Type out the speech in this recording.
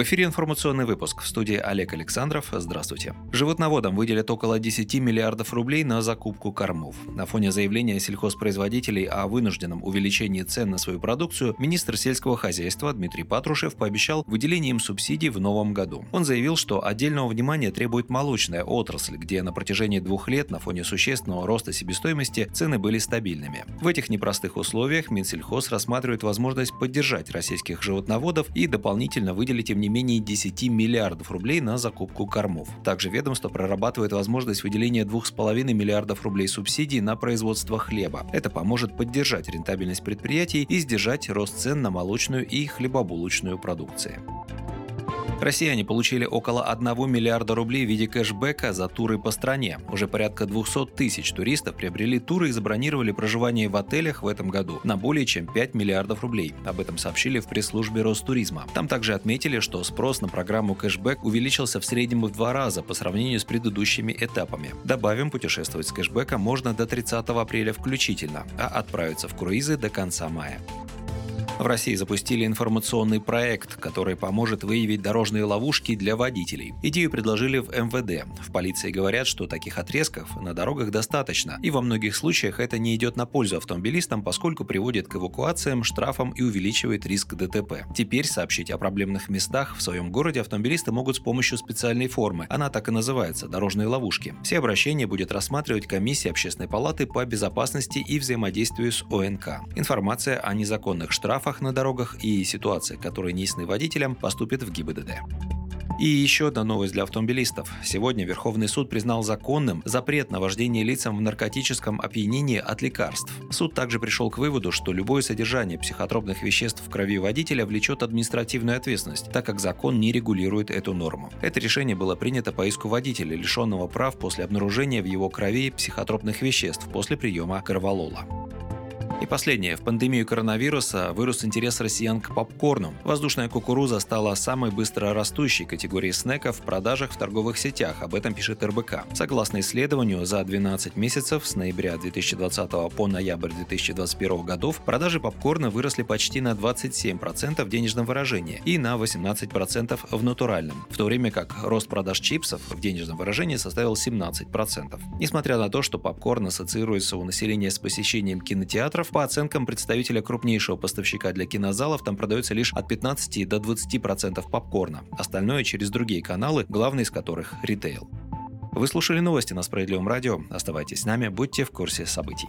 В эфире информационный выпуск в студии Олег Александров. Здравствуйте. Животноводам выделят около 10 миллиардов рублей на закупку кормов. На фоне заявления сельхозпроизводителей о вынужденном увеличении цен на свою продукцию, министр сельского хозяйства Дмитрий Патрушев пообещал выделение им субсидий в новом году. Он заявил, что отдельного внимания требует молочная отрасль, где на протяжении двух лет на фоне существенного роста себестоимости цены были стабильными. В этих непростых условиях Минсельхоз рассматривает возможность поддержать российских животноводов и дополнительно выделить им не менее 10 миллиардов рублей на закупку кормов. Также ведомство прорабатывает возможность выделения 2,5 миллиардов рублей субсидий на производство хлеба. Это поможет поддержать рентабельность предприятий и сдержать рост цен на молочную и хлебобулочную продукции. Россияне получили около 1 миллиарда рублей в виде кэшбэка за туры по стране. Уже порядка 200 тысяч туристов приобрели туры и забронировали проживание в отелях в этом году на более чем 5 миллиардов рублей. Об этом сообщили в пресс-службе Ростуризма. Там также отметили, что спрос на программу кэшбэк увеличился в среднем в два раза по сравнению с предыдущими этапами. Добавим, путешествовать с кэшбэком можно до 30 апреля включительно, а отправиться в круизы до конца мая. В России запустили информационный проект, который поможет выявить дорожные ловушки для водителей. Идею предложили в МВД. В полиции говорят, что таких отрезков на дорогах достаточно, и во многих случаях это не идет на пользу автомобилистам, поскольку приводит к эвакуациям, штрафам и увеличивает риск ДТП. Теперь сообщить о проблемных местах в своем городе автомобилисты могут с помощью специальной формы. Она так и называется – дорожные ловушки. Все обращения будет рассматривать комиссия Общественной палаты по безопасности и взаимодействию с ОНК. Информация о незаконных штрафах штрафах на дорогах и ситуации, которые не ясны водителям, поступит в ГИБДД. И еще одна новость для автомобилистов. Сегодня Верховный суд признал законным запрет на вождение лицам в наркотическом опьянении от лекарств. Суд также пришел к выводу, что любое содержание психотропных веществ в крови водителя влечет административную ответственность, так как закон не регулирует эту норму. Это решение было принято по иску водителя, лишенного прав после обнаружения в его крови психотропных веществ после приема корвалола. И последнее. В пандемию коронавируса вырос интерес россиян к попкорну. Воздушная кукуруза стала самой быстро растущей категорией снеков в продажах в торговых сетях. Об этом пишет РБК. Согласно исследованию, за 12 месяцев с ноября 2020 по ноябрь 2021 годов продажи попкорна выросли почти на 27% в денежном выражении и на 18% в натуральном, в то время как рост продаж чипсов в денежном выражении составил 17%. Несмотря на то, что попкорн ассоциируется у населения с посещением кинотеатров, по оценкам представителя крупнейшего поставщика для кинозалов, там продается лишь от 15 до 20% попкорна. Остальное через другие каналы, главный из которых – ритейл. Вы слушали новости на Справедливом радио. Оставайтесь с нами, будьте в курсе событий.